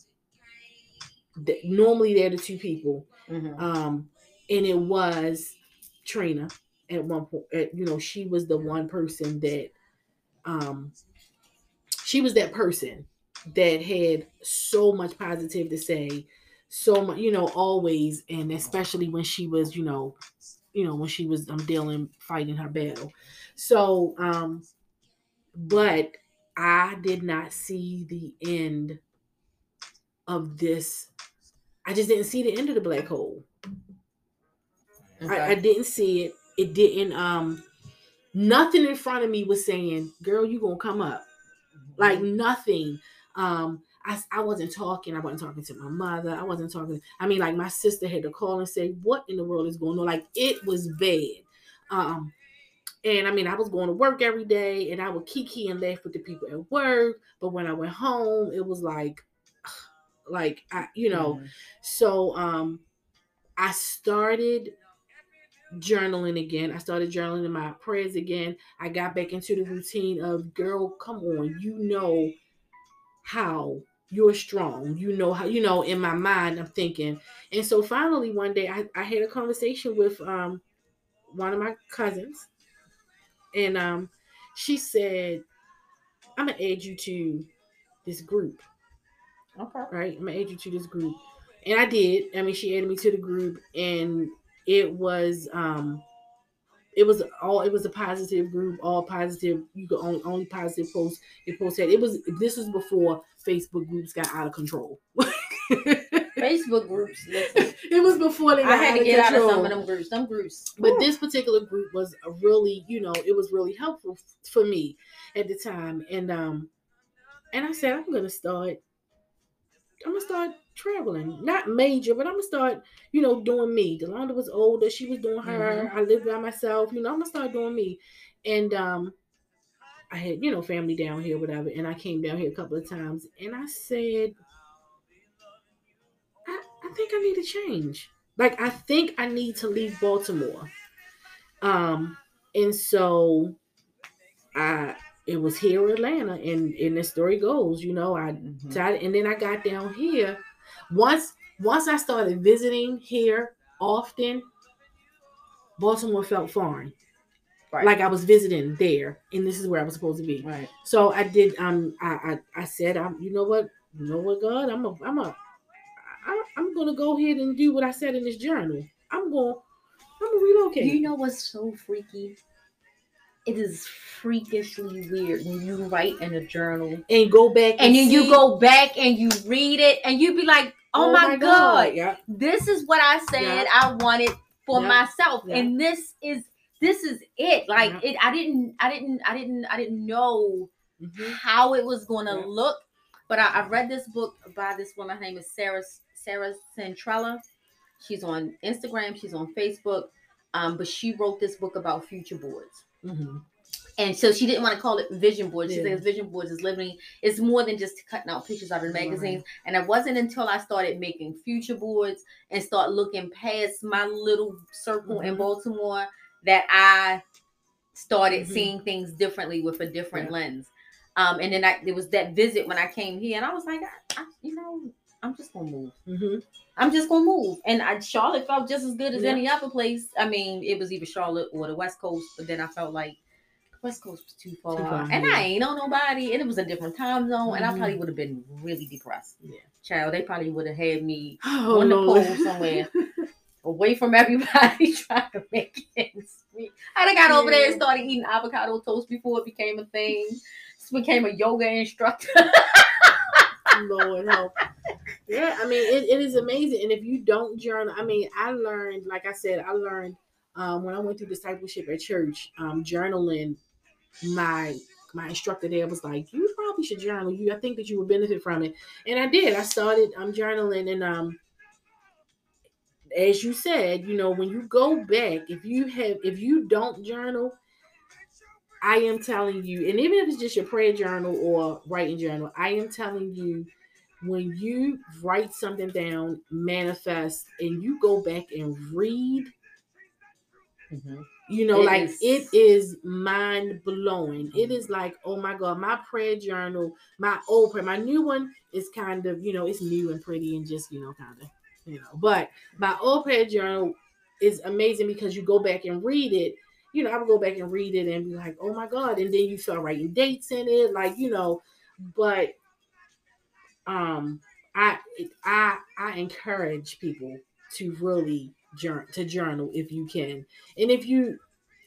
Normally they're the two people. Mm-hmm. um and it was trina at one point at, you know she was the one person that um she was that person that had so much positive to say so much you know always and especially when she was you know you know when she was um dealing fighting her battle. So um but i did not see the end of this. I just didn't see the end of the black hole. Okay. I, I didn't see it. It didn't um nothing in front of me was saying, girl, you gonna come up. Like nothing. Um, I, I wasn't talking. I wasn't talking to my mother. I wasn't talking. I mean, like my sister had to call and say, "What in the world is going on?" Like it was bad. Um, and I mean, I was going to work every day, and I would kiki and laugh with the people at work. But when I went home, it was like, [sighs] like I, you know. Mm-hmm. So um, I started journaling again. I started journaling my prayers again. I got back into the routine of, girl, come on, you know how you're strong. You know how, you know, in my mind, I'm thinking. And so finally, one day, I, I had a conversation with um, one of my cousins. And um, she said, I'm going to add you to this group. Okay. Right? I'm going to add you to this group. And I did. I mean, she added me to the group. And it was um it was all it was a positive group, all positive. You could only only positive posts it posted. It was this was before Facebook groups got out of control. [laughs] Facebook groups. Listen, it was before they. I had to get control. out of some of them groups. Some groups. But this particular group was really, you know, it was really helpful for me at the time, and um, and I said I'm gonna start. I'm gonna start traveling. Not major, but I'm gonna start, you know, doing me. Delonda was older, she was doing her. Mm-hmm. I lived by myself, you know, I'm gonna start doing me. And um I had, you know, family down here, whatever, and I came down here a couple of times and I said, I, I think I need to change. Like I think I need to leave Baltimore. Um, and so I it was here in Atlanta, and and the story goes, you know, I mm-hmm. and then I got down here, once once I started visiting here often, Baltimore felt foreign. Right. Like I was visiting there, and this is where I was supposed to be. Right. So I did. Um, I I, I said, I'm. You know what? You know what, God? I'm a. I'm a. I, I'm gonna go ahead and do what I said in this journal. I'm going. I'm gonna relocate. You know what's so freaky? It is freakishly weird when you write in a journal and go back and, and then you go back and you read it and you be like, oh, oh my, my, God, God. Yeah. this is what I said yeah. I wanted for yeah. myself. And this is this is it. Like it, I didn't, I didn't, I didn't, I didn't know mm-hmm. how it was going to look. But I, I, read this book by this woman. Her name is Sarah Sarah Centrella. She's on Instagram. She's on Facebook. Um, but she wrote this book about future boards. Mm-hmm. And so she didn't want to call it vision boards. She yeah. says vision boards is living. It's more than just cutting out pictures out of magazines. Right. And it wasn't until I started making future boards and start looking past my little circle mm-hmm. in Baltimore that I started mm-hmm. seeing things differently with a different yeah. lens. Um, and then I, there was that visit when I came here, and I was like, I, I, you know, I'm just gonna move. Mm-hmm. I'm just gonna move. And I, Charlotte felt just as good as yeah. any other place. I mean, it was either Charlotte or the West Coast, but then I felt like West Coast was too far, too far and yeah. I ain't on nobody, and it was a different time zone, and I probably mm-hmm. would have been really depressed. Yeah, child, they probably would have had me [gasps] oh, on the pole somewhere. away from everybody [laughs] trying to make ends meet. I done got yeah. over there and started eating avocado toast before it became a thing. Just became a yoga instructor. [laughs] Lord help. Yeah, I mean it, it is amazing. And if you don't journal, I mean, I learned, like I said, I learned um, when I went through discipleship at church, um, journaling my my instructor there was like, "You probably should journal. You, I think that you would benefit from it." And I did. I started um journaling, and um, as you said, you know, when you go back, if you have, if you don't journal, I am telling you, and even if it's just your prayer journal or writing journal, I am telling you, when you write something down, manifest, and you go back and read. Mm-hmm you know, it like is. it is mind blowing. It is like, oh my God, my prayer journal, my old prayer, my new one is kind of, you know, it's new and pretty and just, you know, kind of, you know. But my old prayer journal is amazing because you go back and read it. You know, I would go back and read it and be like, oh my God. And then you start writing dates in it, like, you know, but um I I I encourage people to really journal to journal if you can. And if you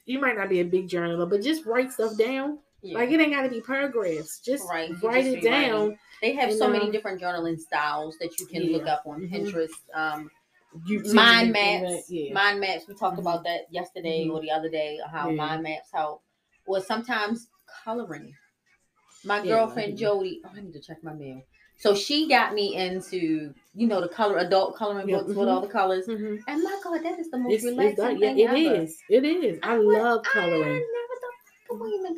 you might not be a big journaler, but just write stuff down. Yeah. Like it ain't gotta be paragraphs. Just right. write it down. Writing. They have so many different journaling styles that you can yeah. look up on mm-hmm. Pinterest. Um you mind maps. Yeah. Mind maps. We talked mm-hmm. about that yesterday mm-hmm. or the other day, how mind maps help. Or sometimes coloring. My girlfriend Jody, oh, I need to check my mail. So she got me into, you know, the color adult coloring books mm-hmm. with all the colors. Mm-hmm. And my God, that is the most it's, relaxing it's, thing yeah, It is. It is. I, I love coloring. I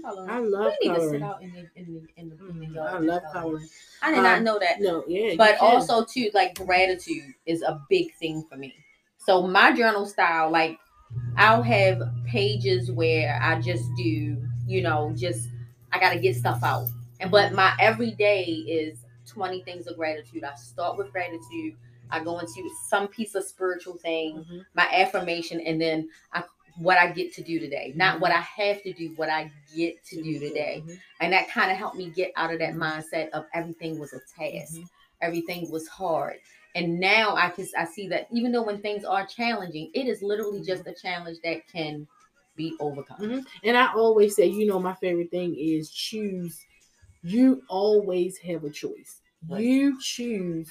coloring. I love we need coloring. to sit out in the in the in the, in the mm-hmm. yard. I love coloring. I did um, not know that. No, yeah. But also too, like gratitude is a big thing for me. So my journal style, like I'll have pages where I just do, you know, just I gotta get stuff out. And but my everyday is 20 things of gratitude. I start with gratitude. I go into some piece of spiritual thing, mm-hmm. my affirmation, and then I what I get to do today. Not mm-hmm. what I have to do, what I get to do today. Mm-hmm. And that kind of helped me get out of that mm-hmm. mindset of everything was a task. Mm-hmm. Everything was hard. And now I can I see that even though when things are challenging, it is literally just mm-hmm. a challenge that can be overcome. And I always say, you know, my favorite thing is choose you always have a choice. Right. You choose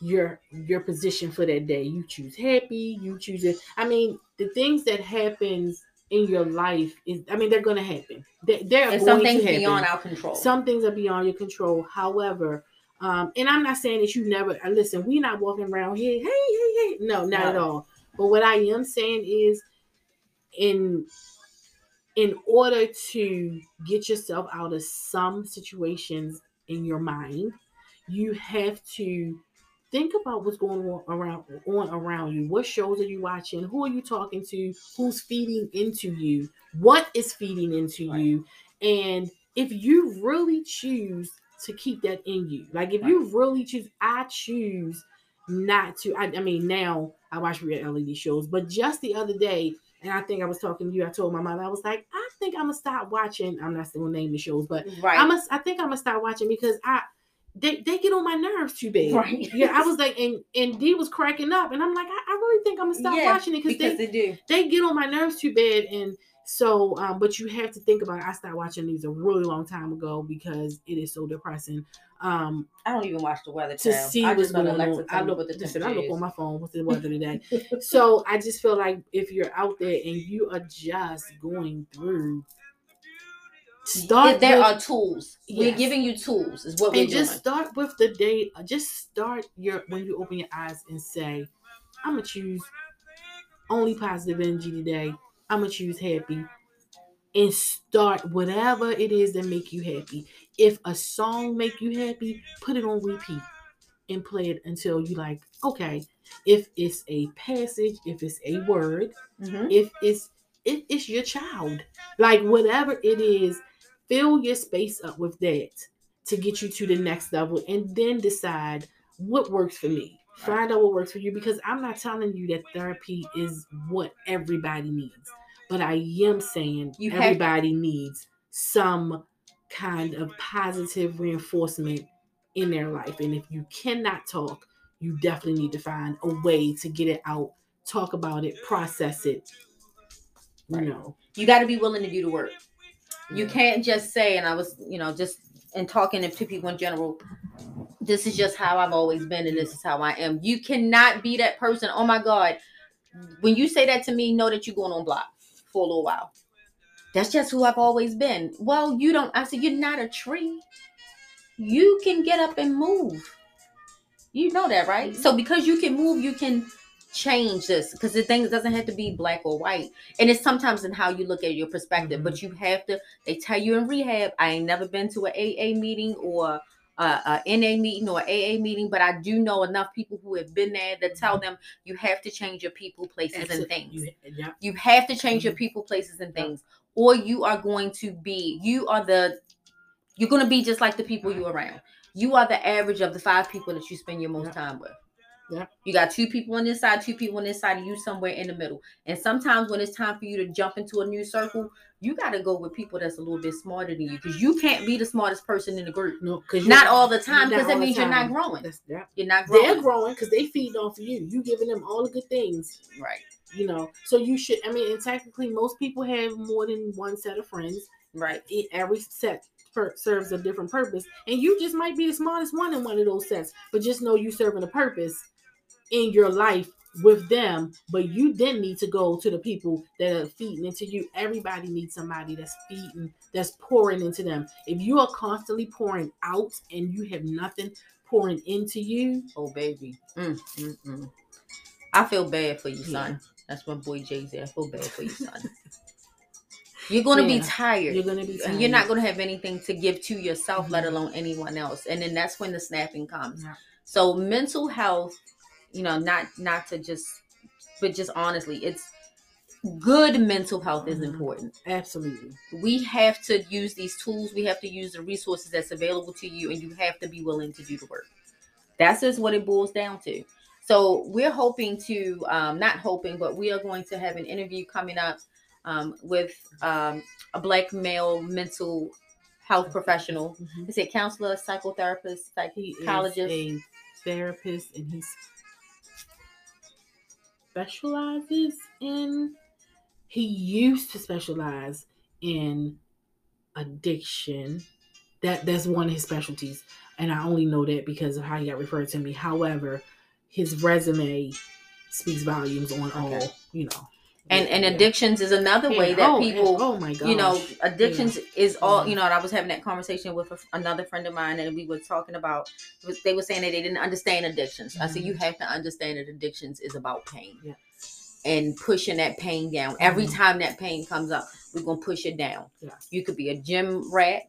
your your position for that day. You choose happy. You choose it. I mean, the things that happens in your life is. I mean, they're going to happen. They, they're and some things beyond our control. Some things are beyond your control. However, um, and I'm not saying that you never uh, listen. We're not walking around here. Hey, hey, hey. No, not no. at all. But what I am saying is, in in order to get yourself out of some situations in your mind, you have to think about what's going on around on around you. What shows are you watching? Who are you talking to? Who's feeding into you? What is feeding into right. you? And if you really choose to keep that in you, like if right. you really choose, I choose not to. I, I mean, now I watch reality shows, but just the other day, and I think I was talking to you. I told my mom I was like, I think I'm gonna stop watching. I'm not still name the shows, but right. I'm a, I think I'm gonna stop watching because I they, they get on my nerves too bad. Right. Yeah, I was [laughs] like, and and D was cracking up, and I'm like, I, I really think I'm gonna stop yeah, watching it because they, they do. They get on my nerves too bad, and So, um, but you have to think about. It. I started watching these a really long time ago because it is so depressing. Um, I don't even watch the weather to see I what's going on. I look, listen, I look on my phone. What's the [laughs] weather today? so I just feel like if you're out there and you are just going through start there with, are tools yes. we're giving you tools is what and we're just start with the day just start your when you open your eyes and say i'm gonna choose only positive energy today i'm gonna choose happy and start whatever it is that make you happy if a song make you happy put it on repeat and play it until you like okay if it's a passage if it's a word mm-hmm. if it's if it's your child like whatever it is fill your space up with that to get you to the next level and then decide what works for me. Find out what works for you because I'm not telling you that therapy is what everybody needs, but I am saying you everybody have- needs some kind of positive reinforcement in their life. And if you cannot talk, you definitely need to find a way to get it out, talk about it, process it. You know, you got to be willing to do the work. You can't just say, and I was, you know, just and talking to people in general, this is just how I've always been, and this is how I am. You cannot be that person. Oh my God. When you say that to me, know that you're going on block for a little while. That's just who I've always been. Well, you don't. I said, you're not a tree. You can get up and move. You know that, right? So because you can move, you can change this because the thing doesn't have to be black or white and it's sometimes in how you look at your perspective mm-hmm. but you have to they tell you in rehab i ain't never been to an aa meeting or a, a na meeting or aa meeting but i do know enough people who have been there that tell mm-hmm. them you have to change your people places and things you, yeah. you have to change mm-hmm. your people places and things or you are going to be you are the you're going to be just like the people you are around you are the average of the five people that you spend your most time with yeah. You got two people on this side, two people on this side, and you somewhere in the middle. And sometimes when it's time for you to jump into a new circle, you got to go with people that's a little bit smarter than you because you can't be the smartest person in the group. No, because not all the time because that means you're not growing. Yeah. You're not growing. They're growing because they feed off of you. You giving them all the good things. Right. You know, so you should. I mean, and technically, most people have more than one set of friends. Right. Every set serves a different purpose, and you just might be the smartest one in one of those sets. But just know you're serving a purpose in your life with them, but you then need to go to the people that are feeding into you. Everybody needs somebody that's feeding, that's pouring into them. If you are constantly pouring out and you have nothing pouring into you, oh baby, mm, mm, mm. I feel bad for you, son. Yeah. That's my boy Jay Z. I feel bad for you, son. You're gonna yeah, be tired. You're gonna be tired. You're not gonna have anything to give to yourself, mm-hmm. let alone anyone else. And then that's when the snapping comes. Yeah. So mental health you know not not to just but just honestly it's good mental health is mm-hmm. important. Absolutely. We have to use these tools we have to use the resources that's available to you and you have to be willing to do the work. That's just what it boils down to. So we're hoping to um, not hoping but we are going to have an interview coming up um, with um, a black male mental health professional. Mm-hmm. is it counselor psychotherapist psychologist? a therapist and he's specializes in he used to specialize in addiction. That that's one of his specialties. And i only know that because of how he got referred to me. However his resume speaks volumes on okay. all you know and and addictions is another yeah. way that oh, people oh my god you know addictions yeah. is all you know i was having that conversation with a, another friend of mine and we were talking about they were saying that they didn't understand addictions mm-hmm. i said you mm-hmm. have to understand that addictions is about pain yeah. and pushing that pain down every mm-hmm. time that pain comes up we're gonna push it down yeah. you could be a gym rat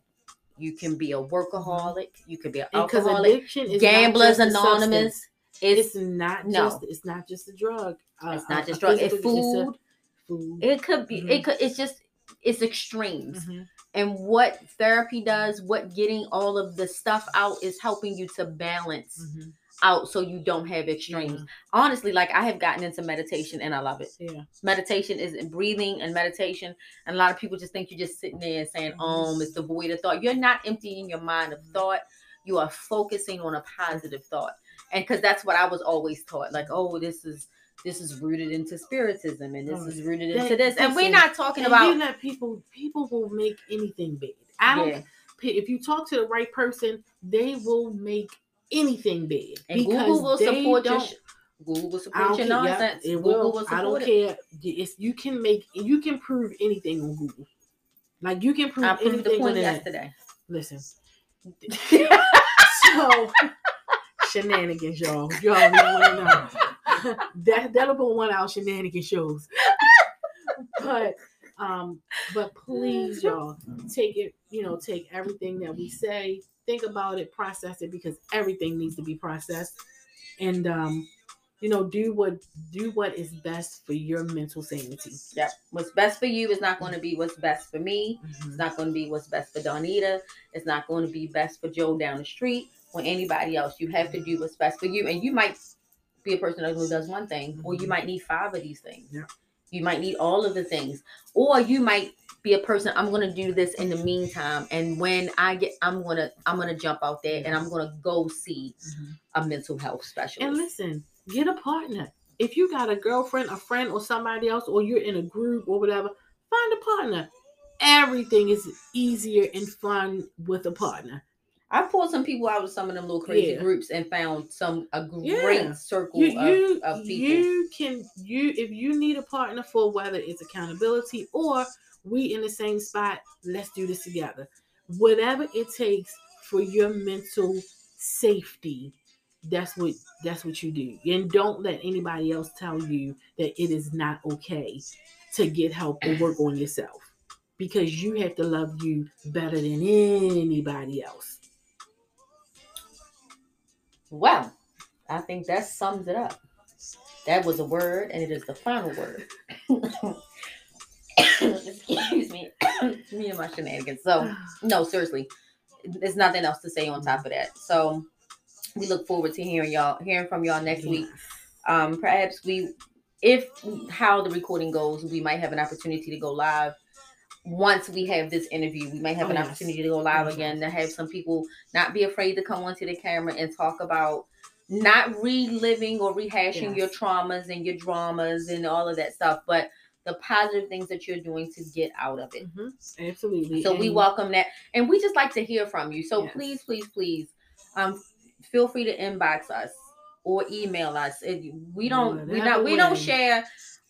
you can be a workaholic you could be an alcoholic gamblers anonymous it's, it's, not no. just it's not just a drug uh, it's not just drug it's food food. It could be. Mm-hmm. It could. It's just. It's extremes. Mm-hmm. And what therapy does, what getting all of the stuff out is helping you to balance mm-hmm. out so you don't have extremes. Yeah. Honestly, like I have gotten into meditation and I love it. Yeah. Meditation is in breathing and meditation. And a lot of people just think you're just sitting there and saying, um, it's the void of thought. You're not emptying your mind of mm-hmm. thought. You are focusing on a positive thought. And because that's what I was always taught. Like, oh, this is this is rooted into spiritism and this oh, is rooted that, into this. And we're not talking about you know, people people will make anything big. I don't yeah. if you talk to the right person, they will make anything big. And Google will support your Google will support your nonsense. Yeah, it will. will I don't it. care. It's, you can make you can prove anything on Google. Like you can prove I proved anything the point yesterday. Listen. [laughs] [laughs] so shenanigans, y'all. Y'all don't want to know. [laughs] that that'll be one of our shenanigan shows. but um, but please, y'all, take it, you know, take everything that we say, think about it, process it because everything needs to be processed. And um, you know, do what do what is best for your mental sanity. Yep. What's best for you is not going to be what's best for me. Mm-hmm. It's not going to be what's best for Donita. It's not going to be best for Joe down the street or anybody else. You have to do what's best for you. And you might be a person who does one thing, or you mm-hmm. might need five of these things. Yeah. You might need all of the things, or you might be a person. I'm gonna do this in the meantime, and when I get, I'm gonna I'm gonna jump out there and I'm gonna go see mm-hmm. a mental health specialist. And listen, get a partner. If you got a girlfriend, a friend, or somebody else, or you're in a group or whatever, find a partner. Everything is easier and fun with a partner. I pulled some people out of some of them little crazy yeah. groups and found some a great yeah. circle you, you, of, of, people. You can you if you need a partner for whether it's accountability or we in the same spot, let's do this together. Whatever it takes for your mental safety, that's what that's what you do. And don't let anybody else tell you that it is not okay to get help or work on yourself because you have to love you better than anybody else. Well, I think that sums it up. That was a word, and it is the final word. [coughs] Excuse me. [coughs] me and my shenanigans. So, no, seriously, there's nothing else to say on top of that. So, we look forward to hearing y'all, hearing from y'all next week. Um, perhaps we, if how the recording goes, we might have an opportunity to go live once we have this interview, we might have oh, an yes. opportunity to go live again to have some people not be afraid to come onto the camera and talk about not reliving or rehashing yes. your traumas and your dramas and all of that stuff, but the positive things that you're doing to get out of it. Mm-hmm. Absolutely. So and we welcome that, and we just like to hear from you. So please, please, please, um, feel free to inbox us or email us. We don't, we not, we don't share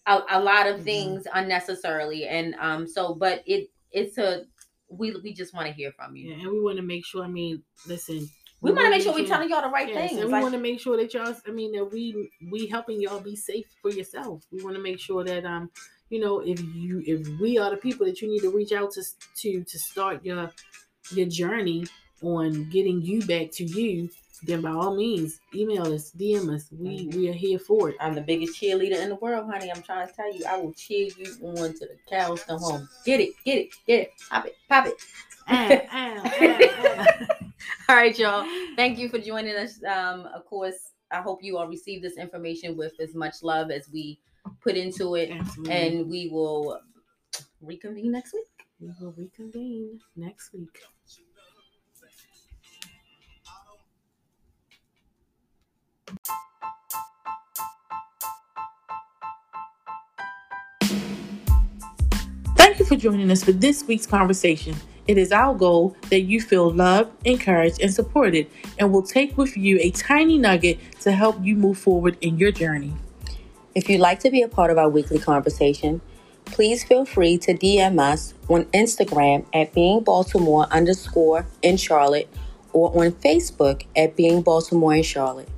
a, a lot of mm-hmm. things unnecessarily and um so but it it's a we we just want to hear from you yeah, and we want to make sure i mean listen we, we want to make sure we're telling y'all the right yes, things. And we like, want to make sure that y'all, I mean, that we we helping y'all be safe for yourself. We want to make sure that um, you know, if you if we are the people that you need to reach out to to to start your your journey on getting you back to you, then by all means, email us, DM us. We mm-hmm. we are here for it. I'm the biggest cheerleader in the world, honey. I'm trying to tell you, I will cheer you on to the cows come home. Get it, get it, get it, pop it, pop it. [laughs] [laughs] all right, y'all. Thank you for joining us. Um, of course, I hope you all receive this information with as much love as we put into it, Absolutely. and we will reconvene next week. We will reconvene next week. Thank you for joining us for this week's conversation. It is our goal that you feel loved, encouraged, and supported, and will take with you a tiny nugget to help you move forward in your journey. If you'd like to be a part of our weekly conversation, please feel free to DM us on Instagram at being Baltimore underscore in Charlotte or on Facebook at being Baltimore in Charlotte.